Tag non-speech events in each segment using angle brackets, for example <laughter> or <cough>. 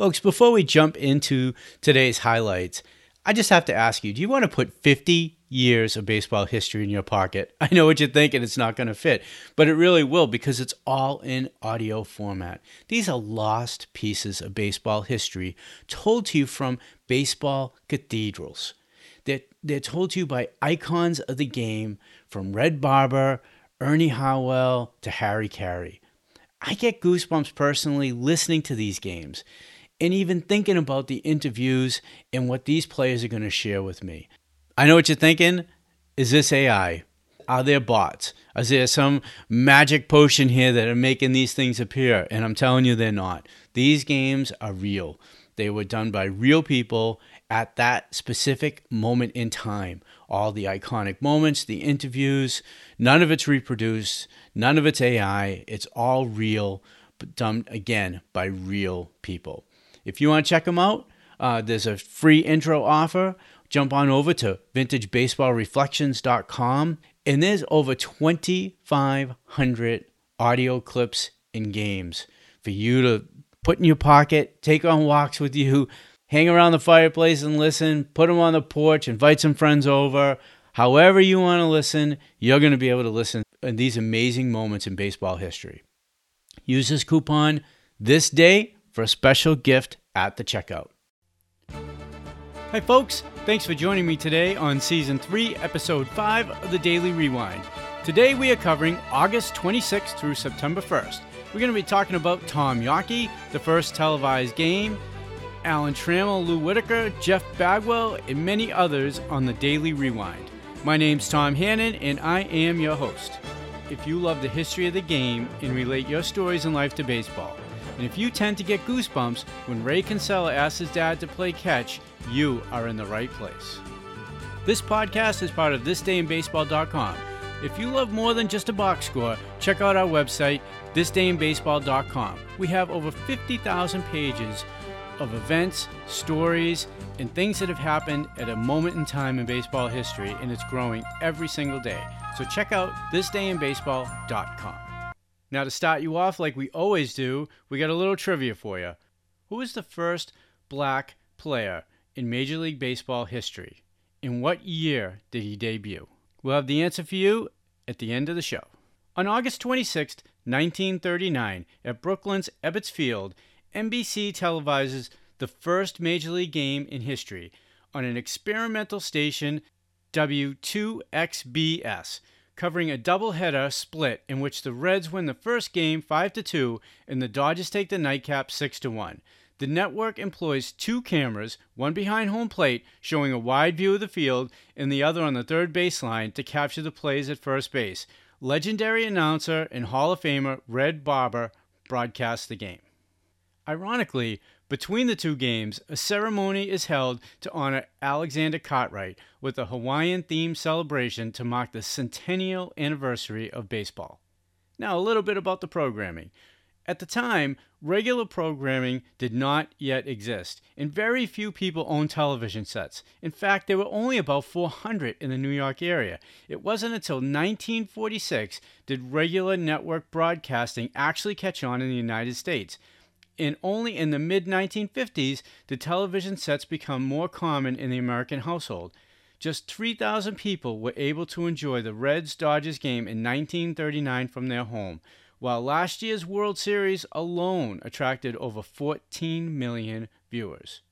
Folks, before we jump into today's highlights, I just have to ask you do you want to put 50 years of baseball history in your pocket? <laughs> I know what you're thinking, it's not going to fit, but it really will because it's all in audio format. These are lost pieces of baseball history told to you from baseball cathedrals. They're, they're told to you by icons of the game from Red Barber, Ernie Harwell, to Harry Caray. I get goosebumps personally listening to these games and even thinking about the interviews and what these players are going to share with me. I know what you're thinking. Is this AI? Are there bots? Is there some magic potion here that are making these things appear? And I'm telling you, they're not. These games are real. They were done by real people at that specific moment in time. All the iconic moments, the interviews, none of it's reproduced, none of it's AI. It's all real, but done again by real people. If you want to check them out, uh, there's a free intro offer. Jump on over to vintagebaseballreflections.com, and there's over 2,500 audio clips and games for you to put in your pocket, take on walks with you, hang around the fireplace and listen, put them on the porch, invite some friends over. However, you want to listen, you're going to be able to listen in these amazing moments in baseball history. Use this coupon this day for a special gift at the checkout. Hi, folks. Thanks for joining me today on Season 3, Episode 5 of the Daily Rewind. Today we are covering August 26th through September 1st. We're going to be talking about Tom Yawkey, the first televised game, Alan Trammell, Lou Whitaker, Jeff Bagwell, and many others on the Daily Rewind. My name's Tom Hannon, and I am your host. If you love the history of the game and relate your stories in life to baseball, and if you tend to get goosebumps when Ray Kinsella asks his dad to play catch, you are in the right place. This podcast is part of thisdayinbaseball.com. If you love more than just a box score, check out our website, thisdayinbaseball.com. We have over 50,000 pages of events, stories, and things that have happened at a moment in time in baseball history, and it's growing every single day. So check out thisdayinbaseball.com. Now, to start you off like we always do, we got a little trivia for you. Who was the first black player in Major League Baseball history? In what year did he debut? We'll have the answer for you at the end of the show. On August 26, 1939, at Brooklyn's Ebbets Field, NBC televises the first Major League game in history on an experimental station W2XBS covering a doubleheader split in which the Reds win the first game 5 to 2 and the Dodgers take the nightcap 6 to 1. The network employs two cameras, one behind home plate showing a wide view of the field and the other on the third baseline to capture the plays at first base. Legendary announcer and Hall of Famer Red Barber broadcasts the game. Ironically, between the two games, a ceremony is held to honor Alexander Cartwright with a Hawaiian themed celebration to mark the centennial anniversary of baseball. Now, a little bit about the programming. At the time, regular programming did not yet exist, and very few people owned television sets. In fact, there were only about 400 in the New York area. It wasn't until 1946 did regular network broadcasting actually catch on in the United States and only in the mid 1950s did television sets become more common in the American household. Just 3,000 people were able to enjoy the Reds Dodgers game in 1939 from their home, while last year's World Series alone attracted over 14 million viewers.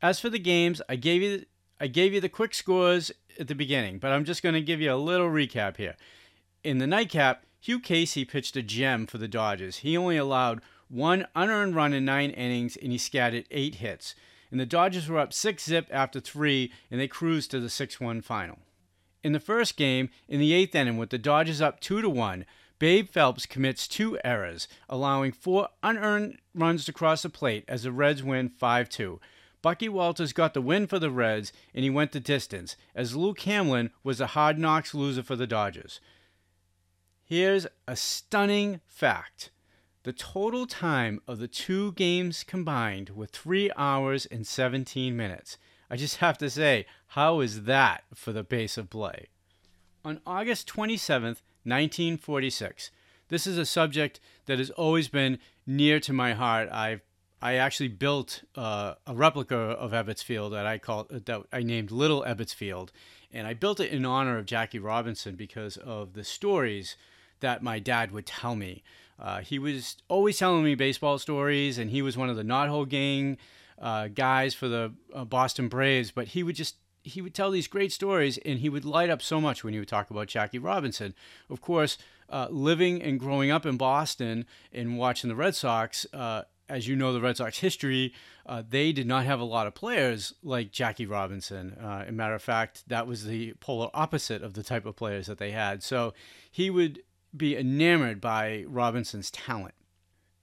As for the games, I gave you I gave you the quick scores at the beginning, but I'm just going to give you a little recap here. In the nightcap, Hugh Casey pitched a gem for the Dodgers. He only allowed one unearned run in nine innings, and he scattered eight hits. And the Dodgers were up six zip after three, and they cruised to the 6 1 final. In the first game, in the eighth inning, with the Dodgers up 2 to 1, Babe Phelps commits two errors, allowing four unearned runs to cross the plate as the Reds win 5 2. Bucky Walters got the win for the Reds, and he went the distance, as Luke Hamlin was a hard knocks loser for the Dodgers. Here's a stunning fact the total time of the two games combined were 3 hours and 17 minutes. I just have to say, how is that for the pace of play? On August 27, 1946, this is a subject that has always been near to my heart. I've I actually built uh, a replica of Ebbets Field that I called that I named Little Ebbets Field, and I built it in honor of Jackie Robinson because of the stories that my dad would tell me. Uh, he was always telling me baseball stories, and he was one of the Knothole Gang uh, guys for the uh, Boston Braves. But he would just he would tell these great stories, and he would light up so much when he would talk about Jackie Robinson. Of course, uh, living and growing up in Boston and watching the Red Sox, uh, as you know, the Red Sox history, uh, they did not have a lot of players like Jackie Robinson. Uh, a matter of fact, that was the polar opposite of the type of players that they had. So he would be enamored by Robinson's talent.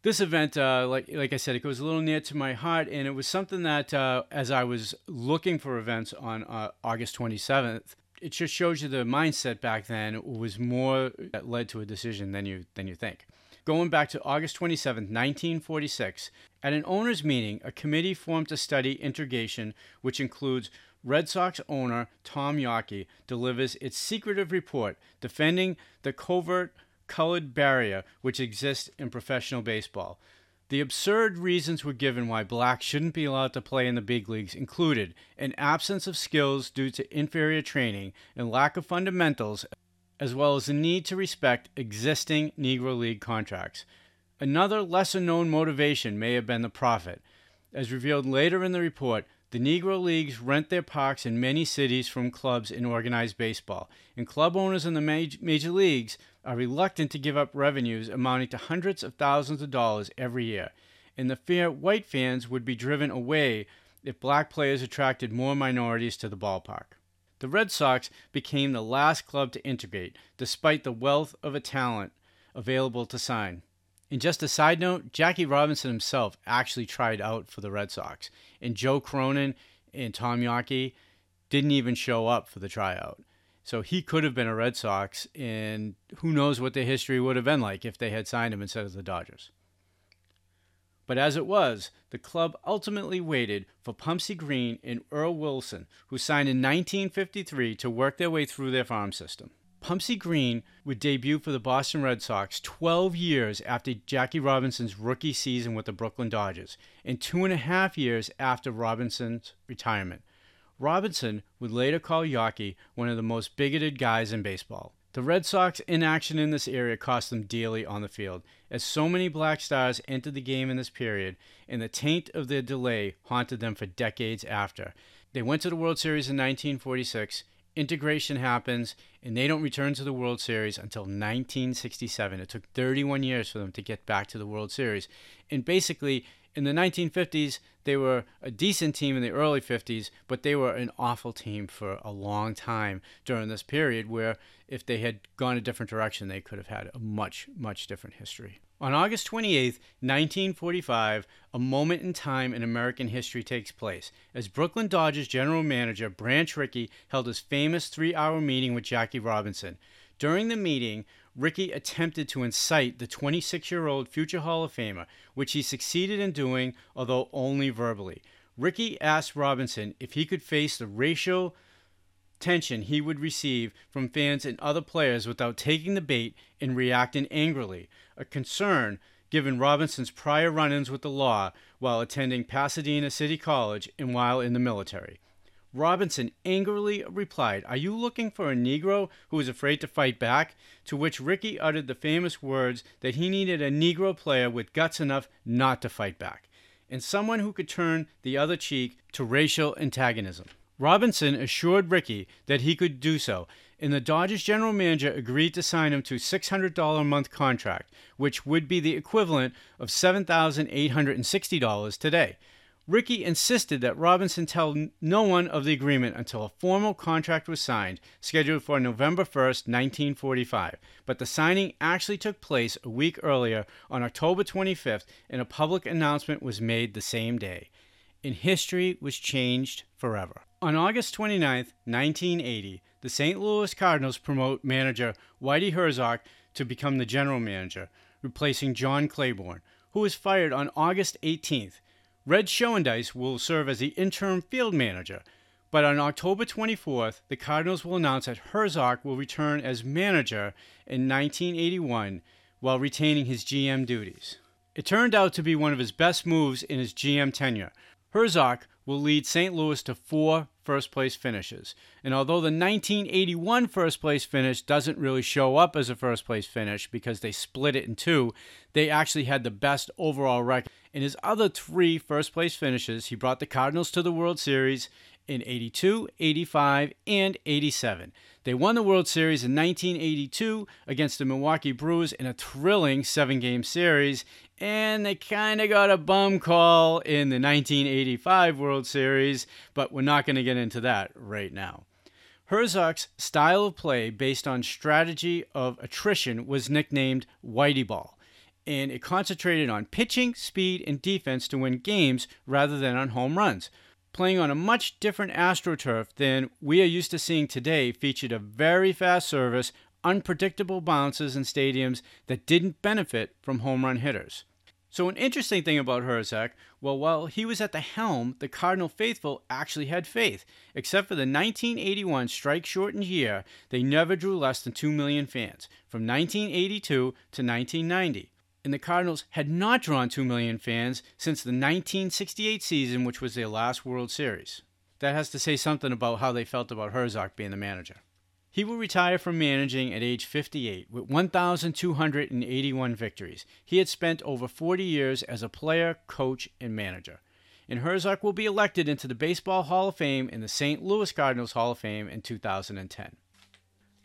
This event, uh, like like I said, it goes a little near to my heart, and it was something that, uh, as I was looking for events on uh, August 27th, it just shows you the mindset back then was more that led to a decision than you than you think. Going back to August 27, 1946, at an owners' meeting, a committee formed to study integration, which includes Red Sox owner Tom Yawkey delivers its secretive report defending the covert colored barrier which exists in professional baseball. The absurd reasons were given why blacks shouldn't be allowed to play in the big leagues included an absence of skills due to inferior training and lack of fundamentals as well as the need to respect existing Negro League contracts. Another lesser known motivation may have been the profit. As revealed later in the report, the Negro Leagues rent their parks in many cities from clubs in organized baseball, and club owners in the major leagues are reluctant to give up revenues amounting to hundreds of thousands of dollars every year. And the fear white fans would be driven away if black players attracted more minorities to the ballpark. The Red Sox became the last club to integrate, despite the wealth of a talent available to sign. And just a side note, Jackie Robinson himself actually tried out for the Red Sox, and Joe Cronin and Tom Yawkey didn't even show up for the tryout. So he could have been a Red Sox, and who knows what the history would have been like if they had signed him instead of the Dodgers. But as it was, the club ultimately waited for Pumpsie Green and Earl Wilson, who signed in 1953 to work their way through their farm system. Pumpsie Green would debut for the Boston Red Sox 12 years after Jackie Robinson's rookie season with the Brooklyn Dodgers, and two and a half years after Robinson's retirement. Robinson would later call Yawkey one of the most bigoted guys in baseball. The Red Sox inaction in this area cost them dearly on the field, as so many black stars entered the game in this period, and the taint of their delay haunted them for decades after. They went to the World Series in 1946, integration happens, and they don't return to the World Series until 1967. It took 31 years for them to get back to the World Series. And basically, in the 1950s, they were a decent team in the early 50s, but they were an awful team for a long time during this period where if they had gone a different direction, they could have had a much, much different history. On August 28, 1945, a moment in time in American history takes place as Brooklyn Dodgers general manager Branch Rickey held his famous three hour meeting with Jackie Robinson. During the meeting, Rickey attempted to incite the 26 year old future Hall of Famer, which he succeeded in doing, although only verbally. Rickey asked Robinson if he could face the racial tension he would receive from fans and other players without taking the bait and reacting angrily, a concern given Robinson's prior run ins with the law while attending Pasadena City College and while in the military. Robinson angrily replied, Are you looking for a Negro who is afraid to fight back? To which Rickey uttered the famous words that he needed a Negro player with guts enough not to fight back, and someone who could turn the other cheek to racial antagonism. Robinson assured Rickey that he could do so, and the Dodgers general manager agreed to sign him to a $600 a month contract, which would be the equivalent of $7,860 today. Rickey insisted that Robinson tell no one of the agreement until a formal contract was signed, scheduled for November 1, 1945. But the signing actually took place a week earlier on October 25th, and a public announcement was made the same day. And history was changed forever. On August 29, 1980, the St. Louis Cardinals promote manager Whitey Herzog to become the general manager, replacing John Claiborne, who was fired on August 18th Red Schoendienst will serve as the interim field manager, but on October 24th, the Cardinals will announce that Herzog will return as manager in 1981 while retaining his GM duties. It turned out to be one of his best moves in his GM tenure. Herzog will lead St. Louis to four first place finishes. And although the 1981 first place finish doesn't really show up as a first place finish because they split it in two, they actually had the best overall record. In his other three first place finishes, he brought the Cardinals to the World Series in 82, 85, and 87. They won the World Series in 1982 against the Milwaukee Brewers in a thrilling seven game series, and they kind of got a bum call in the 1985 World Series, but we're not going to get into that right now. Herzog's style of play based on strategy of attrition was nicknamed Whitey Ball, and it concentrated on pitching, speed, and defense to win games rather than on home runs playing on a much different AstroTurf than we are used to seeing today, featured a very fast service, unpredictable bounces in stadiums that didn't benefit from home run hitters. So, an interesting thing about Herzog, well, while he was at the helm, the Cardinal faithful actually had faith. Except for the 1981 strike shortened year, they never drew less than 2 million fans, from 1982 to 1990 and the Cardinals had not drawn 2 million fans since the 1968 season, which was their last World Series. That has to say something about how they felt about Herzog being the manager. He will retire from managing at age 58 with 1,281 victories. He had spent over 40 years as a player, coach, and manager. And Herzog will be elected into the Baseball Hall of Fame and the St. Louis Cardinals Hall of Fame in 2010.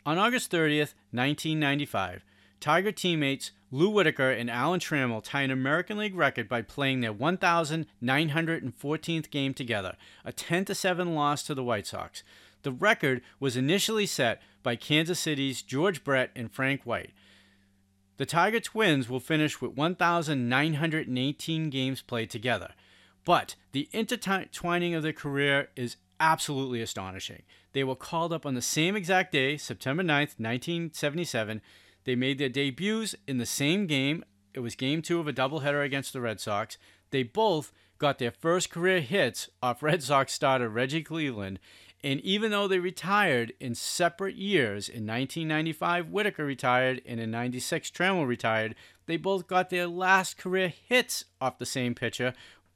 On August 30th, 1995, Tiger teammates Lou Whitaker and Alan Trammell tie an American League record by playing their 1,914th game together, a 10 7 loss to the White Sox. The record was initially set by Kansas City's George Brett and Frank White. The Tiger Twins will finish with 1,918 games played together. But the intertwining of their career is absolutely astonishing. They were called up on the same exact day, September 9th, 1977, they made their debuts in the same game. It was game two of a doubleheader against the Red Sox. They both got their first career hits off Red Sox starter Reggie Cleveland. And even though they retired in separate years, in 1995, Whitaker retired, and in 96, Trammell retired, they both got their last career hits off the same pitcher,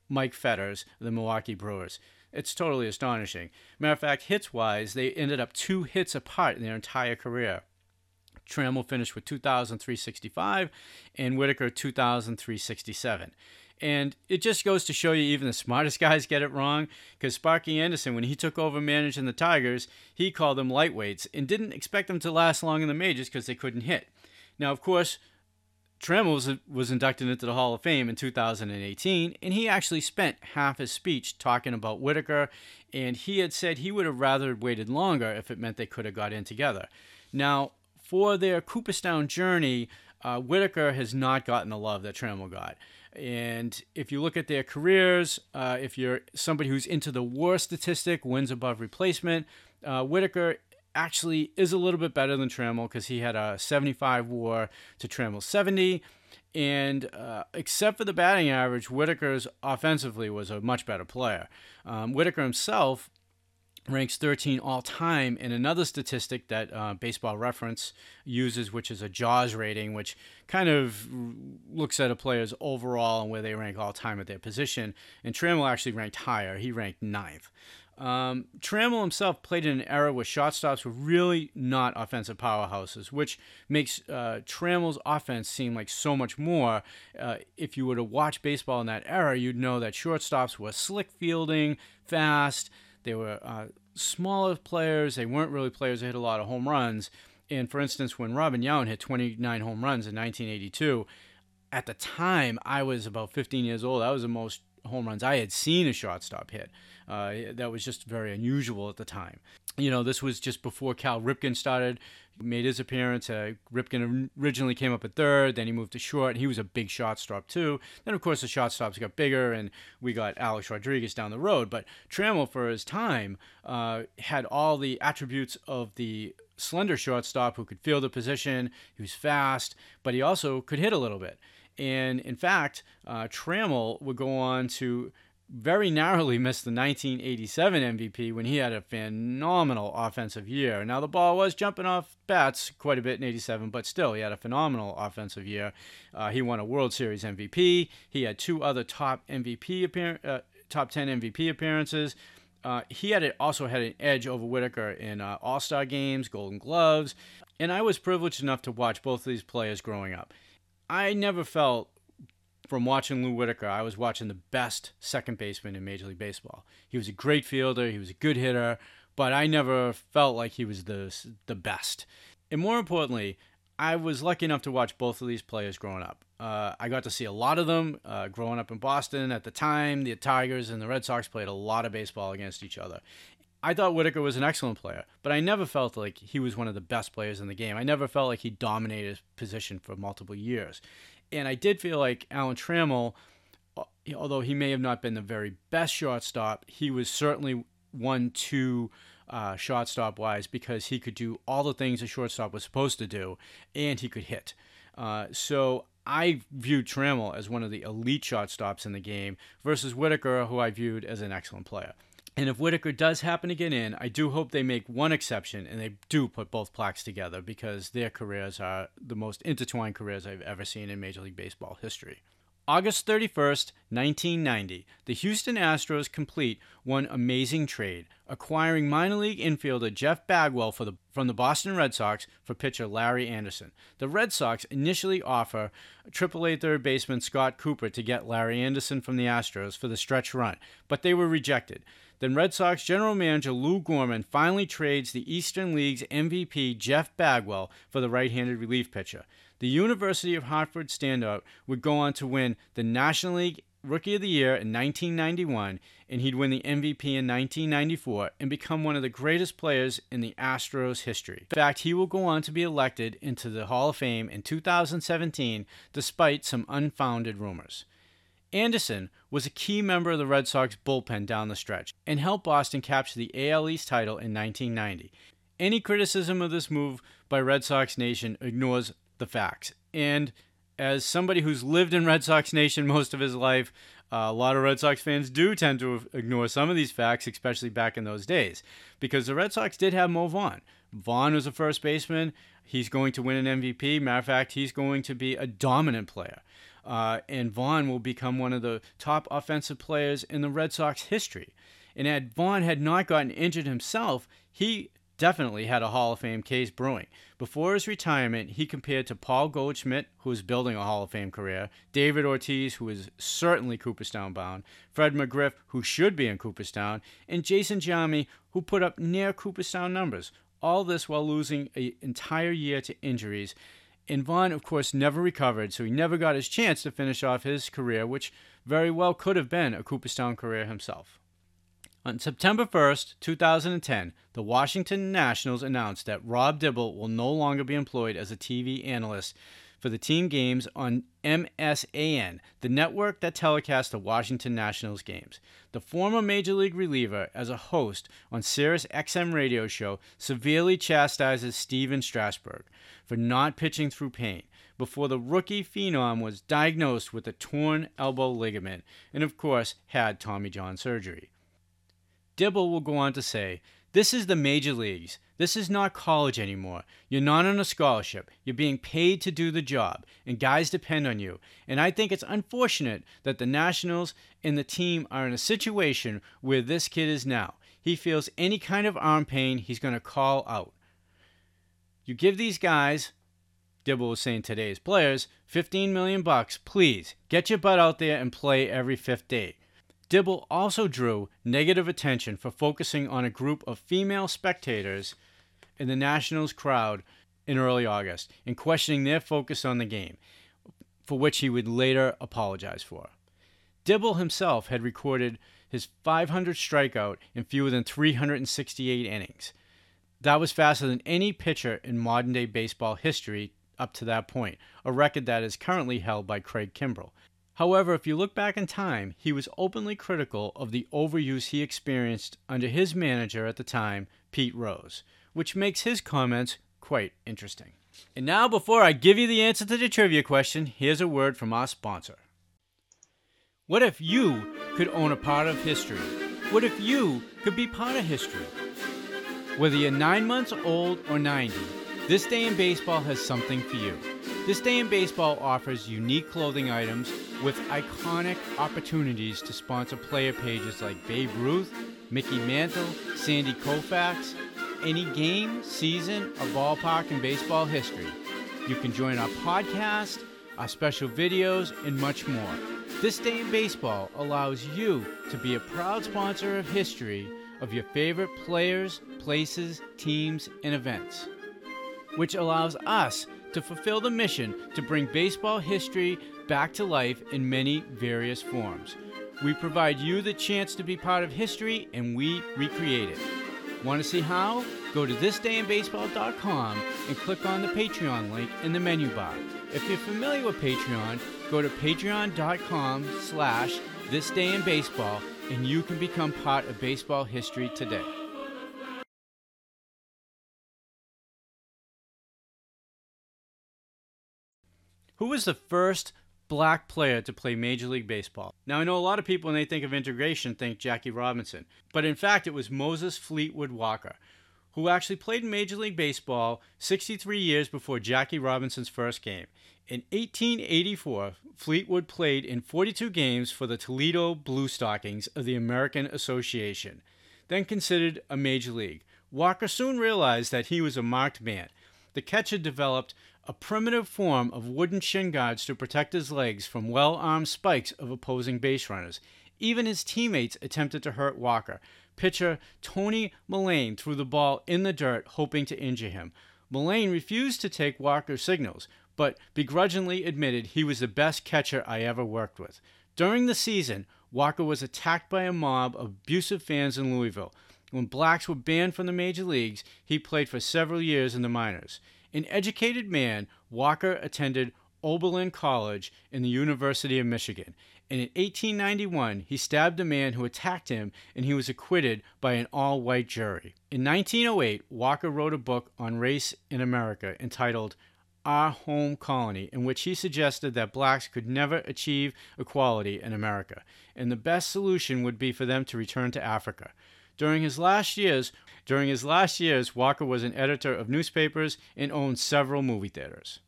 Mike Fetters, the Milwaukee Brewers. It's totally astonishing. Matter of fact, hits wise, they ended up two hits apart in their entire career. Trammell finished with 2,365 and Whitaker 2,367. And it just goes to show you even the smartest <laughs> guys get it wrong because Sparky Anderson, when he took over managing the Tigers, he called them lightweights and didn't expect them to last long in the majors because they couldn't hit. Now, of course, Trammell was, was inducted into the Hall of Fame in 2018, and he actually spent half his speech talking about Whitaker, and he had said he would have rather waited longer if it meant they could have got in together. Now, for their Cooperstown journey, uh, Whitaker has not gotten the love that Trammell got. And if you look at their careers, uh, if you're somebody who's into the WAR statistic, wins above replacement, uh, Whitaker actually is a little bit better than Trammell because he had a 75 WAR to Trammell's 70. And uh, except for the batting average, Whitaker's offensively was a much better player. Um, Whitaker himself ranks 13 all time in another statistic that uh, baseball reference uses which is a jaws rating which kind of looks at a player's overall and where they rank all time at their position. And trammell actually ranked higher. He ranked ninth. Um, Trammell himself played in an era where shortstops were really not offensive powerhouses, which makes uh, Trammell's offense seem like so much more. Uh, if you were to watch baseball in that era, you'd know that shortstops were slick fielding, fast, they were uh, smaller players. They weren't really players that hit a lot of home runs. And for instance, when Robin Yount hit 29 home runs in 1982, at the time I was about 15 years old. That was the most home runs I had seen a shortstop hit. Uh, that was just very unusual at the time. You know, this was just before Cal Ripken started, made his appearance. Uh, Ripken originally came up at third, then he moved to short. He was a big shortstop too. Then, of course, the shortstops got bigger, and we got Alex Rodriguez down the road. But Trammell, for his time, uh, had all the attributes of the slender shortstop who could feel the position. He was fast, but he also could hit a little bit. And in fact, uh, Trammell would go on to very narrowly missed the 1987 MVP when he had a phenomenal offensive year. Now, the ball was jumping off bats quite a bit in 87, but still, he had a phenomenal offensive year. Uh, he won a World Series MVP. He had two other top MVP appear- uh, top 10 MVP appearances. Uh, he had it, also had an edge over Whitaker in uh, All Star games, Golden Gloves, and I was privileged enough to watch both of these players growing up. I never felt from watching Lou Whitaker, I was watching the best second baseman in Major League Baseball. He was a great fielder, he was a good hitter, but I never felt like he was the the best. And more importantly, I was lucky enough to watch both of these players growing up. Uh, I got to see a lot of them uh, growing up in Boston. At the time, the Tigers and the Red Sox played a lot of baseball against each other. I thought Whitaker was an excellent player, but I never felt like he was one of the best players in the game. I never felt like he dominated his position for multiple years. And I did feel like Alan Trammell, uh, although he may have not been the very best shortstop, he was certainly one two uh, shortstop wise because he could do all the things a shortstop was supposed to do and he could hit. Uh, so I viewed Trammell as one of the elite shortstops in the game versus Whitaker, who I viewed as an excellent player. And if Whitaker does happen to get in, I do hope they make one exception and they do put both plaques together because their careers are the most intertwined careers I've ever seen in Major League Baseball history. August 31st, 1990, the Houston Astros complete one amazing trade, acquiring minor league infielder Jeff Bagwell the, from the Boston Red Sox for pitcher Larry Andersen. The Red Sox initially offer AAA third baseman Scott Cooper to get Larry Andersen from the Astros for the stretch run, but they were rejected. Then Red Sox general manager Lou Gorman finally trades the Eastern League's MVP Jeff Bagwell for the right handed relief pitcher. The University of Hartford standout would go on to win the National League Rookie of the Year in 1991, and he'd win the MVP in 1994 and become one of the greatest players in the Astros history. In fact, he will go on to be elected into the Hall of Fame in 2017 despite some unfounded rumors. Andersen was a key member of the Red Sox bullpen down the stretch and helped Boston capture the AL East title in 1990. Any criticism of this move by Red Sox Nation ignores the facts. And as somebody who's lived in Red Sox Nation most of his life, uh, a lot of Red Sox fans do tend to ignore some of these facts, especially back in those days, because the Red Sox did have Mo Vaughn. Vaughn was a first baseman. He's going to win an MVP. Matter of fact, he's going to be a dominant player. Uh, and Vaughn will become one of the top offensive players in the Red Sox history. And had Vaughn had not gotten injured himself, he definitely had a Hall of Fame case brewing. Before his retirement, he compared to Paul Goldschmidt, who was building a Hall of Fame career, David Ortiz, who is certainly Cooperstown bound, Fred McGriff, who should be in Cooperstown, and Jason Giambi, who put up near Cooperstown numbers. All this while losing an entire year to injuries. And Vaughn, of course, never recovered, so he never got his chance to finish off his career, which very well could have been a Cooperstown career himself. On September 1st, 2010, the Washington Nationals announced that Rob Dibble will no longer be employed as a TV analyst for the team games on MASN, the network that telecasts the Washington Nationals games. The former Major League reliever, as a host on Sirius XM radio show, severely chastises Stephen Strasburg for not pitching through pain before the rookie phenom was diagnosed with a torn elbow ligament and, of course, had Tommy John surgery. Dibble will go on to say, This is the major leagues. This is not college anymore. You're not on a scholarship. You're being paid to do the job, and guys depend on you. And I think it's unfortunate that the Nationals and the team are in a situation where this kid is now. He feels any kind of arm pain, he's going to call out. You give these guys, Dibble was saying today's players, 15 million bucks, please get your butt out there and play every fifth day. Dibble also drew negative attention for focusing on a group of female spectators in the Nationals crowd in early August and questioning their focus on the game, for which he would later apologize for. Dibble himself had recorded his 500 strikeout in fewer than 368 innings. That was faster than any pitcher in modern day baseball history up to that point, a record that is currently held by Craig Kimbrel. However, if you look back in time, he was openly critical of the overuse he experienced under his manager at the time, Pete Rose, which makes his comments quite interesting. And now, before I give you the answer to the trivia question, here's a word from our sponsor. What if you could own a part of history? What if you could be part of history? Whether you're nine months old or 90, this day in baseball has something for you. This Day in Baseball offers unique clothing items with iconic opportunities to sponsor player pages like Babe Ruth, Mickey Mantle, Sandy Koufax, any game, season, or ballpark in baseball history. You can join our podcast, our special videos, and much more. This Day in Baseball allows you to be a proud sponsor of history of your favorite players, places, teams, and events, which allows us to fulfill the mission to bring baseball history back to life in many various forms. We provide you the chance to be part of history and we recreate it. Want to see how? Go to thisdayinbaseball.com and click on the Patreon link in the menu bar. If you're familiar with Patreon, go to patreon.com slash thisdayinbaseball and you can become part of baseball history today. Who was the first black player to play Major League Baseball? Now, I know a lot of people, when they think of integration, think Jackie Robinson. But in fact, it was Moses Fleetwood Walker, who actually played Major League Baseball 63 years before Jackie Robinson's first game. In 1884, Fleetwood played in 42 games for the Toledo Blue Stockings of the American Association, then considered a major league. Walker soon realized that he was a marked man. The catcher developed a primitive form of wooden shin guards to protect his legs from well armed spikes of opposing base runners. Even his teammates attempted to hurt Walker. Pitcher Tony Mullane threw the ball in the dirt, hoping to injure him. Mullane refused to take Walker's signals, but begrudgingly admitted he was the best catcher I ever worked with. During the season, Walker was attacked by a mob of abusive fans in Louisville. When blacks were banned from the major leagues, he played for several years in the minors. An educated man, Walker attended Oberlin College in the University of Michigan. And in 1891, he stabbed a man who attacked him, and he was acquitted by an all white jury. In 1908, Walker wrote a book on race in America entitled Our Home Colony, in which he suggested that blacks could never achieve equality in America, and the best solution would be for them to return to Africa. During his last years, during his last years, Walker was an editor of newspapers and owned several movie theaters.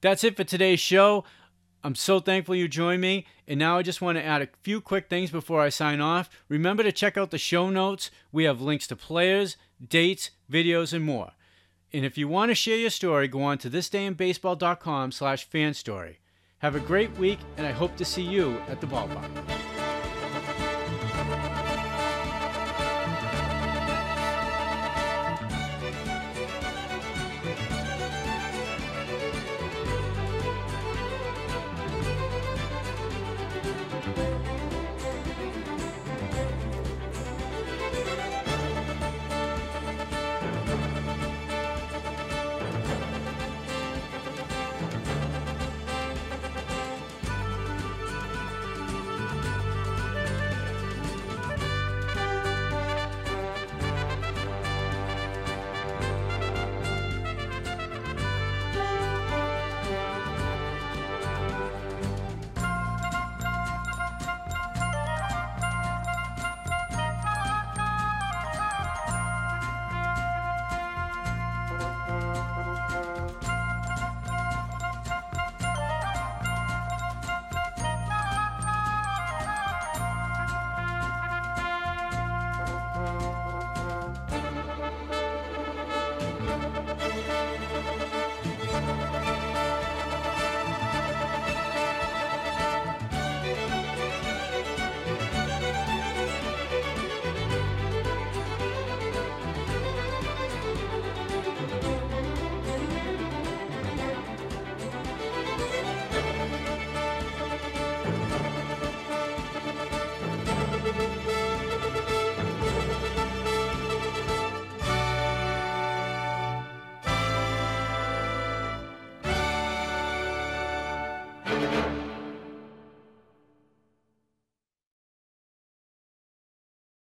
That's it for today's show. I'm so thankful you joined me. And now I just want to add a few quick things before I sign off. Remember to check out the show notes. We have links to players, dates, videos, and more. And if you want to share your story, go on to thisdayinbaseball.com slash fan story. Have a great week, and I hope to see you at the ballpark.